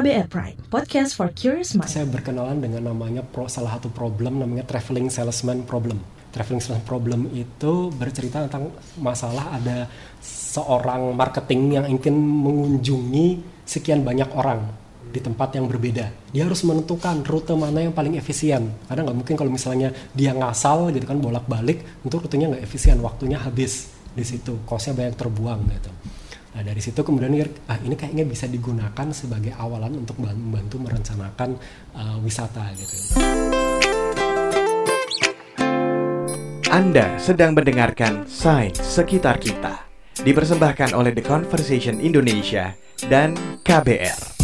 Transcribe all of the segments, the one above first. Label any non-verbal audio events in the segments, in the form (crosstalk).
KBR Prime, podcast for curious mind. Saya berkenalan dengan namanya pro, salah satu problem namanya traveling salesman problem. Traveling salesman problem itu bercerita tentang masalah ada seorang marketing yang ingin mengunjungi sekian banyak orang di tempat yang berbeda. Dia harus menentukan rute mana yang paling efisien. Karena nggak mungkin kalau misalnya dia ngasal gitu kan bolak-balik, itu rutenya nggak efisien, waktunya habis di situ, kosnya banyak terbuang gitu. Nah dari situ kemudian ah ini kayaknya bisa digunakan sebagai awalan untuk membantu merencanakan uh, wisata gitu. Anda sedang mendengarkan Sains Sekitar Kita. Dipersembahkan oleh The Conversation Indonesia dan KBR.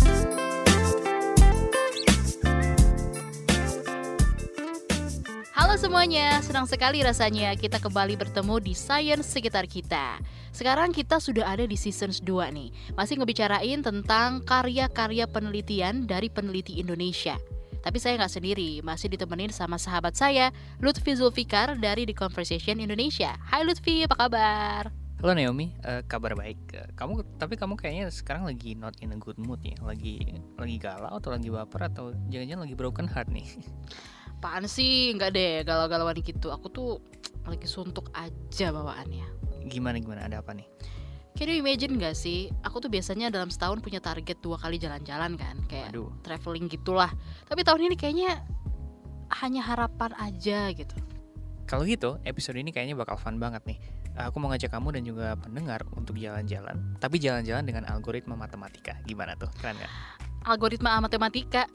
Semuanya, senang sekali rasanya kita kembali bertemu di Science Sekitar Kita. Sekarang kita sudah ada di season 2 nih, masih ngebicarain tentang karya-karya penelitian dari peneliti Indonesia. Tapi saya nggak sendiri, masih ditemenin sama sahabat saya, Lutfi Zulfikar dari The Conversation Indonesia. Hai Lutfi, apa kabar? Halo Naomi, uh, kabar baik. Uh, kamu tapi kamu kayaknya sekarang lagi not in a good mood ya, lagi lagi galau atau lagi baper atau jangan-jangan lagi broken heart nih? (laughs) Apaan sih? Nggak deh, galau-galauan gitu. Aku tuh lagi suntuk aja bawaannya. Gimana gimana? Ada apa nih? Can you imagine gak sih? Aku tuh biasanya dalam setahun punya target dua kali jalan-jalan kan Kayak Aduh. traveling gitulah Tapi tahun ini kayaknya hanya harapan aja gitu Kalau gitu, episode ini kayaknya bakal fun banget nih Aku mau ngajak kamu dan juga pendengar untuk jalan-jalan Tapi jalan-jalan dengan algoritma matematika Gimana tuh? Keren gak? Algoritma matematika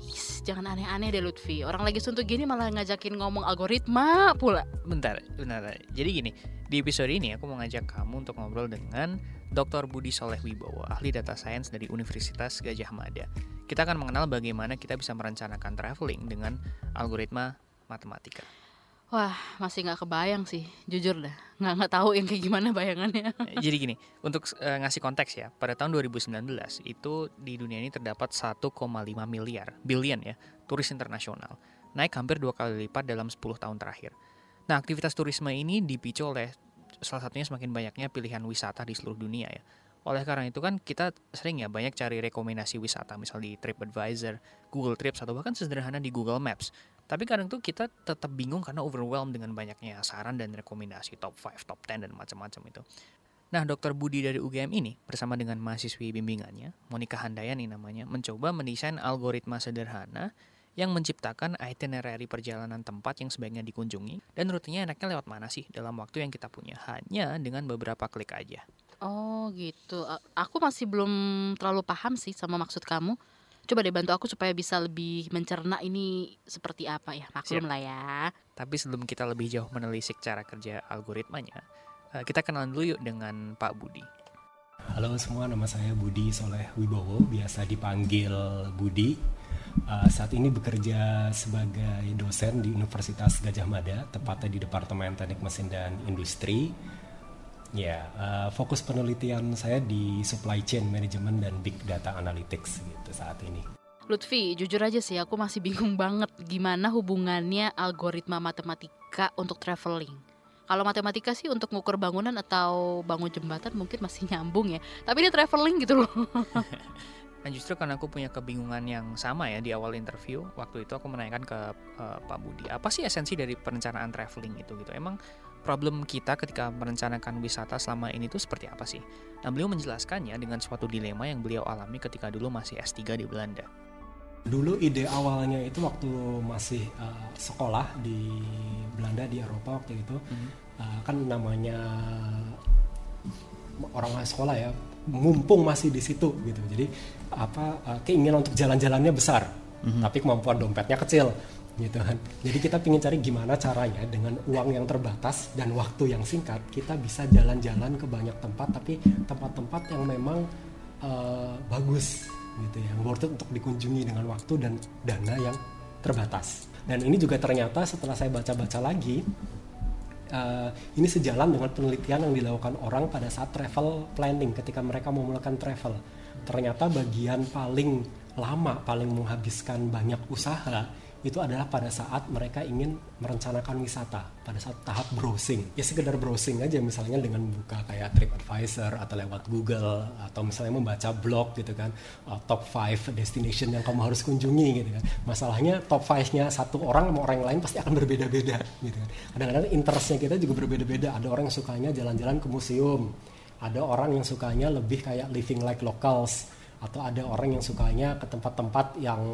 Yes, jangan aneh-aneh deh Lutfi Orang lagi suntuk gini malah ngajakin ngomong algoritma pula Bentar, bentar Jadi gini, di episode ini aku mau ngajak kamu untuk ngobrol dengan Dr. Budi Soleh Wibowo, ahli data science dari Universitas Gajah Mada. Kita akan mengenal bagaimana kita bisa merencanakan traveling dengan algoritma matematika. Wah, masih nggak kebayang sih, jujur dah. Nggak nggak tahu yang kayak gimana bayangannya. (laughs) Jadi gini, untuk uh, ngasih konteks ya, pada tahun 2019 itu di dunia ini terdapat 1,5 miliar, billion ya, turis internasional. Naik hampir dua kali lipat dalam 10 tahun terakhir. Nah, aktivitas turisme ini dipicu oleh salah satunya semakin banyaknya pilihan wisata di seluruh dunia ya. Oleh karena itu kan kita sering ya banyak cari rekomendasi wisata, misal di TripAdvisor, Google Trips, atau bahkan sederhana di Google Maps. Tapi kadang tuh kita tetap bingung karena overwhelmed dengan banyaknya saran dan rekomendasi top 5, top 10 dan macam-macam itu. Nah, Dr. Budi dari UGM ini bersama dengan mahasiswi bimbingannya, Monica Handayani namanya, mencoba mendesain algoritma sederhana yang menciptakan itinerary perjalanan tempat yang sebaiknya dikunjungi dan rutenya enaknya lewat mana sih dalam waktu yang kita punya hanya dengan beberapa klik aja. Oh gitu, aku masih belum terlalu paham sih sama maksud kamu. Coba deh bantu aku supaya bisa lebih mencerna ini seperti apa ya, maklum lah ya. Tapi sebelum kita lebih jauh menelisik cara kerja algoritmanya, eh, kita kenalan dulu yuk dengan Pak Budi. Halo semua, nama saya Budi Soleh Wibowo, biasa dipanggil Budi. Uh, saat ini bekerja sebagai dosen di Universitas Gajah Mada, tepatnya di Departemen Teknik Mesin dan Industri. Ya, uh, fokus penelitian saya di supply chain management dan big data analytics gitu saat ini. Lutfi, jujur aja sih aku masih bingung banget gimana hubungannya algoritma matematika untuk traveling. Kalau matematika sih untuk ngukur bangunan atau bangun jembatan mungkin masih (laughs) nyambung ya. Tapi ini traveling gitu loh. (laughs) Dan justru karena aku punya kebingungan yang sama ya di awal interview, waktu itu aku menanyakan ke uh, Pak Budi, apa sih esensi dari perencanaan traveling itu gitu? Emang problem kita ketika merencanakan wisata selama ini tuh seperti apa sih? Nah beliau menjelaskannya dengan suatu dilema yang beliau alami ketika dulu masih S3 di Belanda. Dulu ide awalnya itu waktu masih uh, sekolah di Belanda di Eropa waktu itu, mm -hmm. uh, kan namanya orang sekolah ya mumpung masih di situ gitu jadi apa uh, keinginan untuk jalan-jalannya besar mm-hmm. tapi kemampuan dompetnya kecil gitu kan jadi kita ingin cari gimana caranya dengan uang yang terbatas dan waktu yang singkat kita bisa jalan-jalan ke banyak tempat tapi tempat-tempat yang memang uh, bagus gitu ya worth it untuk dikunjungi dengan waktu dan dana yang terbatas dan ini juga ternyata setelah saya baca-baca lagi uh, ini sejalan dengan penelitian yang dilakukan orang pada saat travel planning ketika mereka mau melakukan travel. Ternyata bagian paling lama, paling menghabiskan banyak usaha itu adalah pada saat mereka ingin merencanakan wisata pada saat tahap browsing. Ya sekedar browsing aja misalnya dengan buka kayak TripAdvisor atau lewat Google atau misalnya membaca blog gitu kan uh, top 5 destination yang kamu harus kunjungi gitu kan. Masalahnya top 5-nya satu orang sama orang lain pasti akan berbeda-beda gitu kan. Kadang-kadang interestnya kita juga berbeda-beda. Ada orang yang sukanya jalan-jalan ke museum ada orang yang sukanya lebih kayak living like locals atau ada orang yang sukanya ke tempat-tempat yang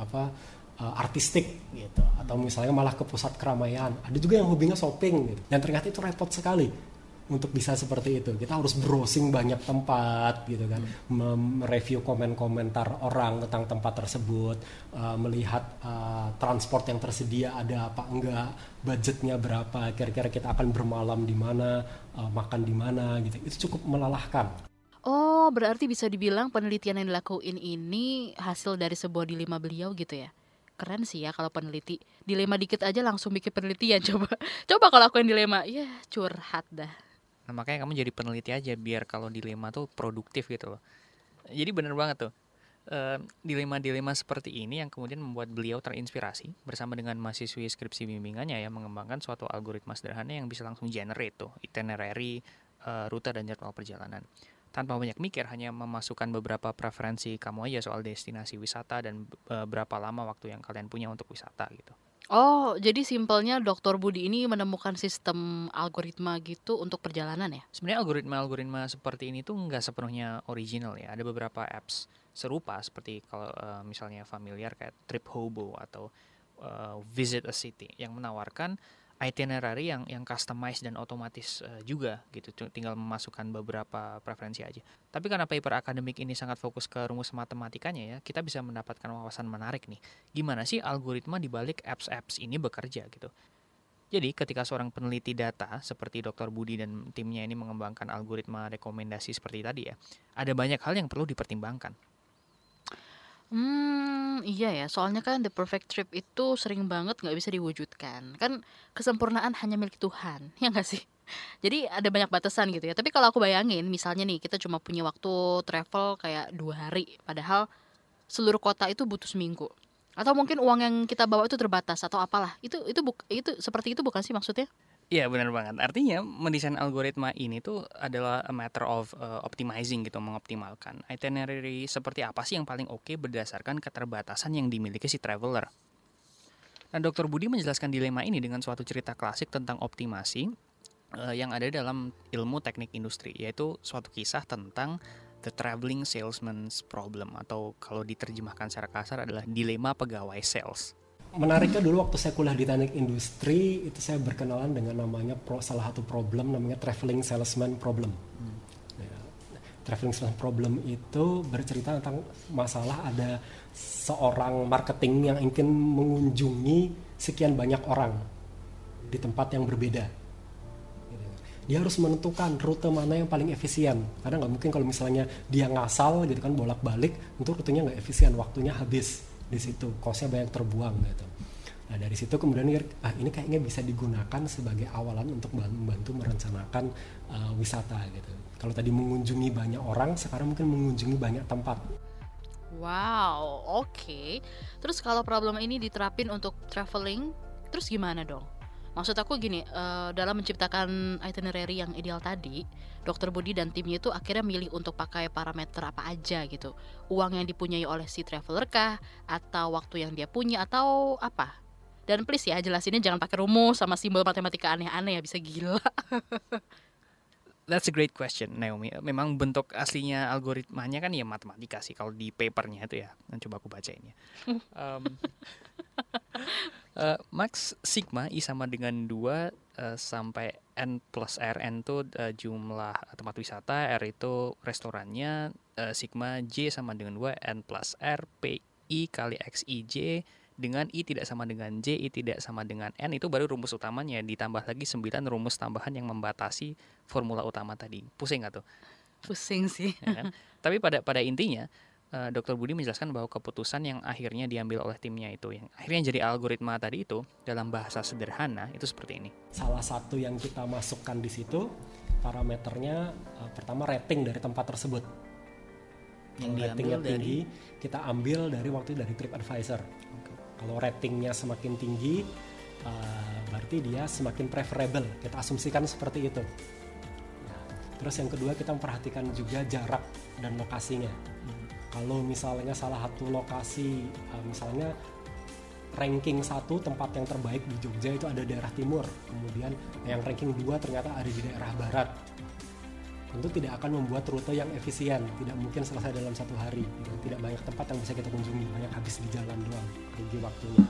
apa uh, artistik gitu. Atau misalnya malah ke pusat keramaian. Ada juga yang hobinya shopping gitu. Dan ternyata itu repot sekali untuk bisa seperti itu. Kita harus browsing banyak tempat gitu kan. Mereview komen-komentar orang tentang tempat tersebut. Uh, melihat uh, transport yang tersedia ada apa enggak. Budgetnya berapa. Kira-kira kita akan bermalam di mana. Uh, makan di mana gitu. Itu cukup melelahkan. Oh, berarti bisa dibilang penelitian yang dilakuin ini hasil dari sebuah dilema beliau gitu ya? Keren sih ya kalau peneliti. Dilema dikit aja langsung bikin penelitian (laughs) coba. Coba kalau aku yang dilema. Ya curhat dah. Nah makanya kamu jadi peneliti aja biar kalau dilema tuh produktif gitu loh. Jadi bener banget tuh. Uh, dilema-dilema seperti ini yang kemudian membuat beliau terinspirasi bersama dengan mahasiswi skripsi bimbingannya ya mengembangkan suatu algoritma sederhana yang bisa langsung generate tuh itinerary, uh, rute dan jadwal perjalanan tanpa banyak mikir hanya memasukkan beberapa preferensi kamu aja soal destinasi wisata dan e, berapa lama waktu yang kalian punya untuk wisata gitu. Oh, jadi simpelnya Dr. Budi ini menemukan sistem algoritma gitu untuk perjalanan ya? Sebenarnya algoritma-algoritma seperti ini tuh nggak sepenuhnya original ya. Ada beberapa apps serupa seperti kalau uh, misalnya familiar kayak Trip Hobo atau uh, Visit a City yang menawarkan itinerary yang yang customize dan otomatis uh, juga gitu. Tinggal memasukkan beberapa preferensi aja. Tapi karena paper akademik ini sangat fokus ke rumus matematikanya ya kita bisa mendapatkan wawasan menarik nih. Gimana sih algoritma di balik apps-apps ini bekerja gitu? Jadi ketika seorang peneliti data seperti Dr. Budi dan timnya ini mengembangkan algoritma rekomendasi seperti tadi ya ada banyak hal yang perlu dipertimbangkan Hmm, iya ya, soalnya kan the perfect trip itu sering banget nggak bisa diwujudkan. Kan kesempurnaan hanya milik Tuhan, (laughs) ya nggak sih? Jadi ada banyak batasan gitu ya. Tapi kalau aku bayangin, misalnya nih kita cuma punya waktu travel kayak dua hari, padahal seluruh kota itu butuh seminggu. Atau mungkin uang yang kita bawa itu terbatas atau apalah. Itu itu buk, itu seperti itu bukan sih maksudnya? Iya benar banget. Artinya mendesain algoritma ini tuh adalah a matter of uh, optimizing gitu, mengoptimalkan itinerary seperti apa sih yang paling oke okay berdasarkan keterbatasan yang dimiliki si traveler. Nah, Dr. Budi menjelaskan dilema ini dengan suatu cerita klasik tentang optimasi uh, yang ada dalam ilmu teknik industri, yaitu suatu kisah tentang the traveling salesman's problem atau kalau diterjemahkan secara kasar adalah dilema pegawai sales menariknya dulu waktu saya kuliah di teknik industri itu saya berkenalan dengan namanya pro, salah satu problem namanya traveling salesman problem. Hmm. Ya, traveling salesman problem itu bercerita tentang masalah ada seorang marketing yang ingin mengunjungi sekian banyak orang di tempat yang berbeda. Dia harus menentukan rute mana yang paling efisien. Karena nggak mungkin kalau misalnya dia ngasal gitu kan bolak-balik, itu rutenya nggak efisien, waktunya habis di situ kosnya banyak terbuang gitu. Nah dari situ kemudian ah ini kayaknya bisa digunakan sebagai awalan untuk membantu merencanakan uh, wisata gitu. Kalau tadi mengunjungi banyak orang sekarang mungkin mengunjungi banyak tempat. Wow oke. Okay. terus kalau problem ini diterapin untuk traveling terus gimana dong Maksud aku gini, uh, dalam menciptakan itinerary yang ideal tadi, Dokter Budi dan timnya itu akhirnya milih untuk pakai parameter apa aja gitu. Uang yang dipunyai oleh si traveler kah, atau waktu yang dia punya, atau apa? Dan please ya jelasinnya jangan pakai rumus sama simbol matematika aneh-aneh ya bisa gila. (laughs) That's a great question, Naomi. Memang bentuk aslinya algoritmanya kan ya matematika sih kalau di papernya itu ya. Coba aku bacain ya. (laughs) um, Uh, max sigma i sama dengan 2 uh, eh, sampai n plus r n itu uh, jumlah tempat wisata, r itu restorannya, uh, sigma j sama dengan 2 n plus r p i kali x i j dengan i tidak sama dengan j, i tidak sama dengan n itu baru rumus utamanya ditambah lagi 9 rumus tambahan yang membatasi formula utama tadi. Pusing nggak tuh? Pusing sih. Ya kan? Tapi pada pada intinya uh, eh, Dr. Budi menjelaskan bahwa keputusan yang akhirnya diambil oleh timnya itu yang akhirnya jadi algoritma tadi itu dalam bahasa sederhana itu seperti ini. Salah satu yang kita masukkan di situ parameternya uh, pertama rating dari tempat tersebut. Yang, yang ratingnya tinggi dari... kita ambil dari waktu dari TripAdvisor. Okay. Kalau ratingnya semakin tinggi, uh, berarti dia semakin preferable. Kita asumsikan seperti itu. Nah, terus yang kedua kita memperhatikan juga jarak dan lokasinya. Kalau misalnya salah satu lokasi, uh, misalnya ranking satu tempat yang terbaik di Jogja itu ada daerah timur, kemudian yang ranking dua ternyata ada di daerah barat. Tentu tidak akan membuat rute yang efisien, tidak mungkin selesai dalam satu hari. Tidak banyak tempat yang bisa kita kunjungi, banyak habis di jalan doang, rugi waktunya.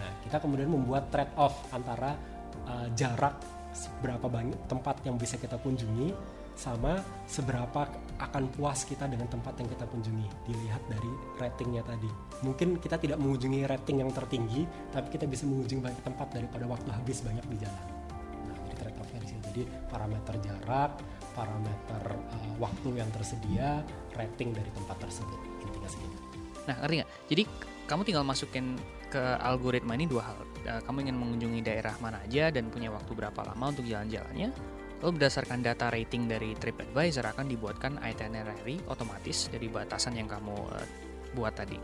Nah, kita kemudian membuat trade off antara uh, jarak seberapa banyak tempat yang bisa kita kunjungi sama seberapa akan puas kita dengan tempat yang kita kunjungi dilihat dari ratingnya tadi. Mungkin kita tidak mengunjungi rating yang tertinggi tapi kita bisa mengunjungi banyak tempat daripada waktu habis banyak di jalan. Nah jadi trade offnya di sini jadi parameter jarak parameter uh, waktu yang tersedia rating dari tempat tersebut. Intinya segitu nah ngerti nggak? Jadi kamu tinggal masukin ke algoritma ini dua hal. Uh, kamu ingin mengunjungi daerah mana aja dan punya waktu berapa lama untuk jalan-jalannya Lalu berdasarkan data rating dari TripAdvisor akan dibuatkan itinerary otomatis dari batasan yang kamu uh, buat tadi.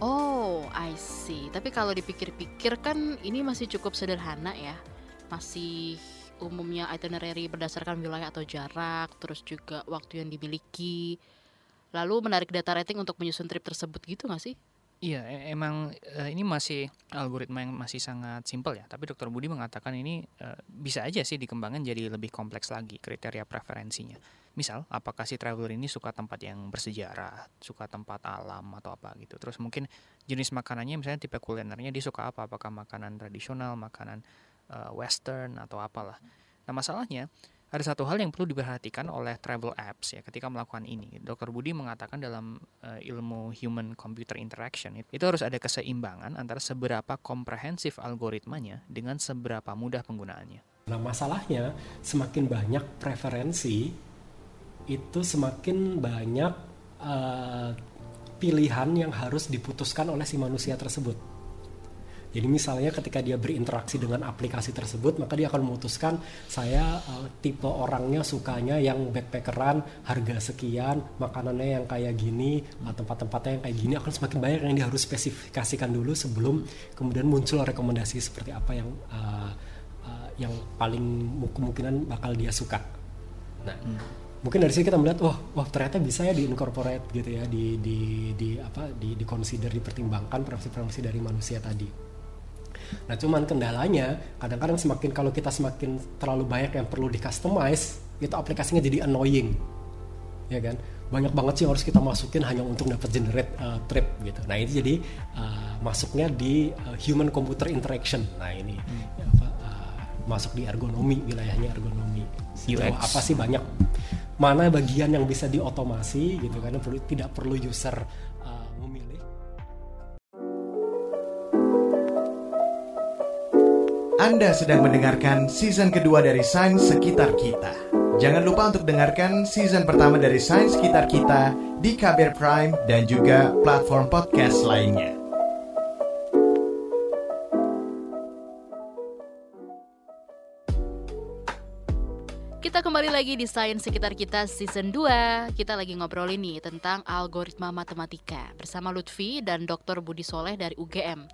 Oh, I see. Tapi kalau dipikir-pikir kan ini masih cukup sederhana ya. Masih umumnya itinerary berdasarkan wilayah atau jarak, terus juga waktu yang dimiliki. Lalu menarik data rating untuk menyusun trip tersebut gitu nggak sih? Iya, e, emang uh, ini masih algoritma yang masih sangat simpel ya. Tapi Dokter Budi mengatakan ini uh, bisa aja sih dikembangkan jadi lebih kompleks lagi kriteria preferensinya. Misal, apakah si traveler ini suka tempat yang bersejarah, suka tempat alam atau apa gitu. Terus mungkin jenis makanannya misalnya tipe kulinernya dia suka apa? Apakah makanan tradisional, makanan uh, western atau apalah. Nah, masalahnya ada satu hal yang perlu diperhatikan oleh travel apps ya ketika melakukan ini. Dr. Budi mengatakan dalam uh, ilmu human computer interaction itu harus ada keseimbangan antara seberapa komprehensif algoritmanya dengan seberapa mudah penggunaannya. Nah, masalahnya semakin banyak preferensi itu semakin banyak uh, pilihan yang harus diputuskan oleh si manusia tersebut. Jadi misalnya ketika dia berinteraksi dengan aplikasi tersebut, maka dia akan memutuskan saya uh, tipe orangnya sukanya yang backpackeran, harga sekian, makanannya yang kayak gini, uh, tempat-tempatnya yang kayak gini akan semakin banyak yang dia harus spesifikasikan dulu sebelum kemudian muncul rekomendasi seperti apa yang uh, uh, yang paling kemungkinan bakal dia suka. Nah, hmm. mungkin dari sini kita melihat, wah, wah ternyata bisa ya di incorporate gitu ya, di di di apa, di di consider dipertimbangkan preferensi dari manusia tadi. Nah cuman kendalanya kadang-kadang semakin kalau kita semakin terlalu banyak yang perlu di customize itu aplikasinya jadi annoying, ya kan? Banyak banget sih harus kita masukin hanya untuk dapat generate uh, trip gitu. Nah itu jadi uh, masuknya di uh, human computer interaction. Nah ini hmm. ya, apa, uh, masuk di ergonomi wilayahnya ergonomi. UX. Apa sih banyak mana bagian yang bisa diotomasi gitu karena perlu tidak perlu user Anda sedang mendengarkan season kedua dari Sains Sekitar Kita. Jangan lupa untuk dengarkan season pertama dari Sains Sekitar Kita di KBR Prime dan juga platform podcast lainnya. Kita kembali lagi di Sains Sekitar Kita season 2 Kita lagi ngobrol ini tentang algoritma matematika Bersama Lutfi dan Dr. Budi Soleh dari UGM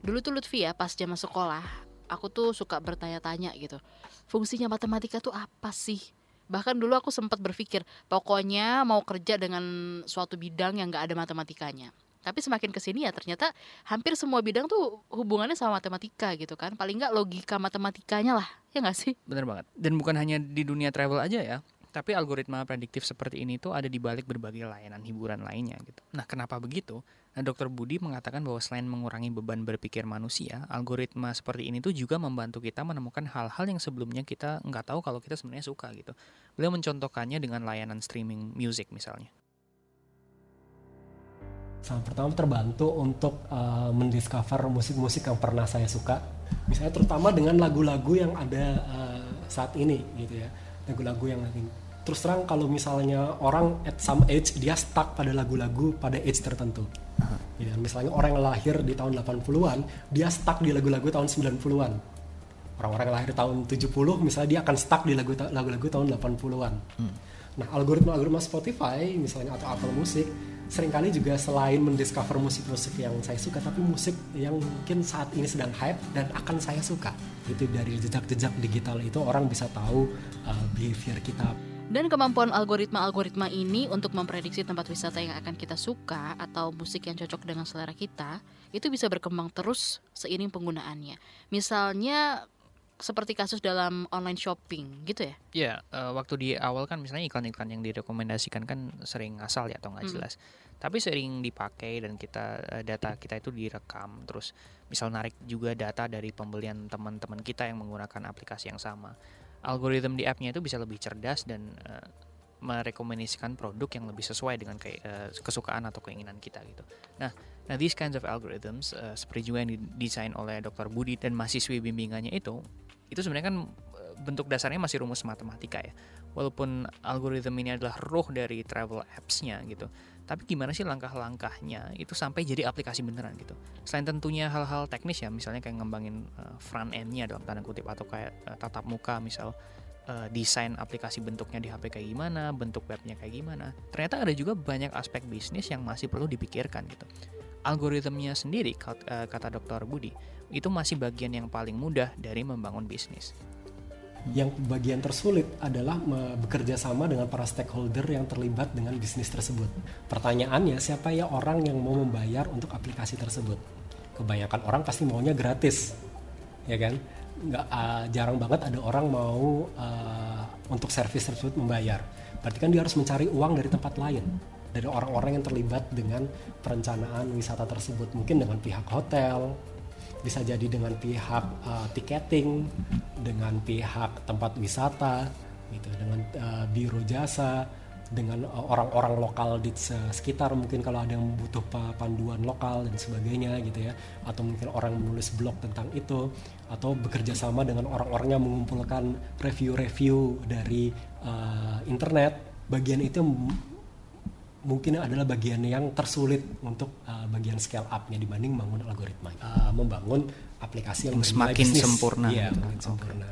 Dulu tuh Lutfi ya pas zaman sekolah aku tuh suka bertanya-tanya gitu. Fungsinya matematika tuh apa sih? Bahkan dulu aku sempat berpikir pokoknya mau kerja dengan suatu bidang yang gak ada matematikanya. Tapi semakin ke sini ya ternyata hampir semua bidang tuh hubungannya sama matematika gitu kan. Paling nggak logika matematikanya lah ya nggak sih? Bener banget. Dan bukan hanya di dunia travel aja ya tapi algoritma prediktif seperti ini tuh ada di balik berbagai layanan hiburan lainnya gitu. Nah, kenapa begitu? Nah, Dr. Budi mengatakan bahwa selain mengurangi beban berpikir manusia, algoritma seperti ini tuh juga membantu kita menemukan hal-hal yang sebelumnya kita nggak tahu kalau kita sebenarnya suka gitu. Beliau mencontohkannya dengan layanan streaming music misalnya. Sama pertama terbantu untuk uh, mendiscover musik-musik yang pernah saya suka. Misalnya terutama dengan lagu-lagu yang ada uh, saat ini gitu ya lagu-lagu yang terus terang kalau misalnya orang at some age dia stuck pada lagu-lagu pada age tertentu ya, misalnya orang yang lahir di tahun 80-an dia stuck di lagu-lagu tahun 90-an orang-orang yang lahir tahun 70 misalnya dia akan stuck di lagu-lagu tahun 80-an hmm. nah algoritma-algoritma Spotify misalnya atau Apple Music sering kali juga selain mendiscover musik-musik yang saya suka tapi musik yang mungkin saat ini sedang hype dan akan saya suka. Itu dari jejak-jejak digital itu orang bisa tahu uh, behavior kita Dan kemampuan algoritma-algoritma ini untuk memprediksi tempat wisata yang akan kita suka atau musik yang cocok dengan selera kita, itu bisa berkembang terus seiring penggunaannya. Misalnya seperti kasus dalam online shopping gitu ya. Ya, eh, waktu di awal kan misalnya iklan-iklan yang direkomendasikan kan sering ngasal ya atau nggak Hmm. jelas. Tapi sering dipakai dan kita eh, data kita itu direkam, terus misal narik juga data dari pembelian teman-teman kita yang menggunakan aplikasi yang sama. Algoritma di app-nya itu bisa lebih cerdas dan eh, merekomendasikan produk yang lebih sesuai dengan kayak eh, kesukaan atau keinginan kita gitu. Nah, nah these kinds of algorithms eh, seperti juga yang didesain oleh Dr. Budi dan mahasiswi bimbingannya itu itu sebenarnya kan bentuk dasarnya masih rumus matematika ya. Walaupun algoritma ini adalah roh dari travel apps-nya gitu. Tapi gimana sih langkah-langkahnya itu sampai jadi aplikasi beneran gitu. Selain tentunya hal-hal teknis ya, misalnya kayak ngembangin eh, front end-nya dalam tanda kutip atau kayak eh, tatap muka misal eh, desain aplikasi bentuknya di HP kayak gimana, bentuk webnya kayak gimana. Ternyata ada juga banyak aspek bisnis yang masih perlu dipikirkan gitu. Algoritmnya sendiri kat- eh, kata Dr. Budi itu masih bagian yang paling mudah dari membangun bisnis. Yang bagian tersulit adalah bekerja sama dengan para stakeholder yang terlibat dengan bisnis tersebut. Pertanyaannya, siapa ya orang yang mau membayar untuk aplikasi tersebut? Kebanyakan orang pasti maunya gratis, ya kan? Nggak, ah, jarang banget ada orang mau ah, untuk servis tersebut membayar. Berarti kan dia harus mencari uang dari tempat lain, dari orang-orang yang terlibat dengan perencanaan wisata tersebut, mungkin dengan pihak hotel, bisa jadi dengan pihak uh, tiketing, dengan pihak tempat wisata, gitu, dengan uh, biro jasa, dengan uh, orang-orang lokal di se- sekitar mungkin kalau ada yang butuh pa- panduan lokal dan sebagainya gitu ya, atau mungkin orang menulis blog tentang itu, atau bekerja sama dengan orang-orang yang mengumpulkan review-review dari uh, internet. Bagian itu mungkin adalah bagian yang tersulit untuk uh, bagian scale up-nya dibanding membangun algoritma, Uh, membangun aplikasi yang, semakin bisnis. sempurna Iya, gitu. sempurna.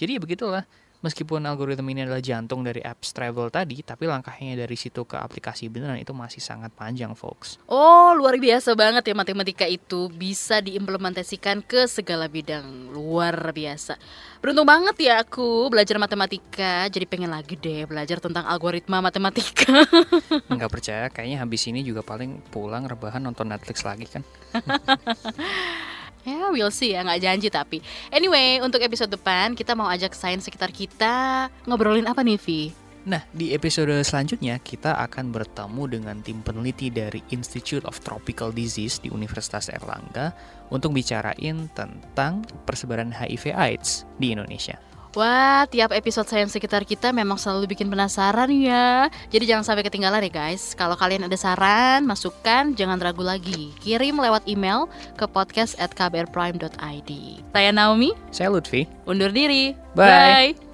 Jadi ya begitulah. Meskipun algoritma ini adalah jantung dari apps travel tadi, tapi langkahnya dari situ ke aplikasi beneran itu masih sangat panjang, folks. Oh, luar biasa banget ya matematika itu bisa diimplementasikan ke segala bidang. Luar biasa. Beruntung banget ya aku belajar matematika, jadi pengen lagi deh belajar tentang algoritma matematika. (laughs) Nggak percaya, kayaknya habis ini juga paling pulang rebahan nonton Netflix lagi kan. (laughs) ya, we'll see ya, nggak janji tapi. Anyway, untuk episode depan kita mau ajak sains sekitar kita ngobrolin apa nih, Vi? Nah, di episode selanjutnya kita akan bertemu dengan tim peneliti dari Institute of Tropical Disease di Universitas Erlangga untuk bicarain tentang persebaran HIV AIDS di Indonesia. Wah, tiap episode sains sekitar kita memang selalu bikin penasaran ya. Jadi jangan sampai ketinggalan ya guys. Kalau kalian ada saran, masukan, jangan ragu lagi. Kirim lewat email ke podcast at kbrprime.id. Saya Naomi, Saya Lutfi. undur diri. Bye. Bye.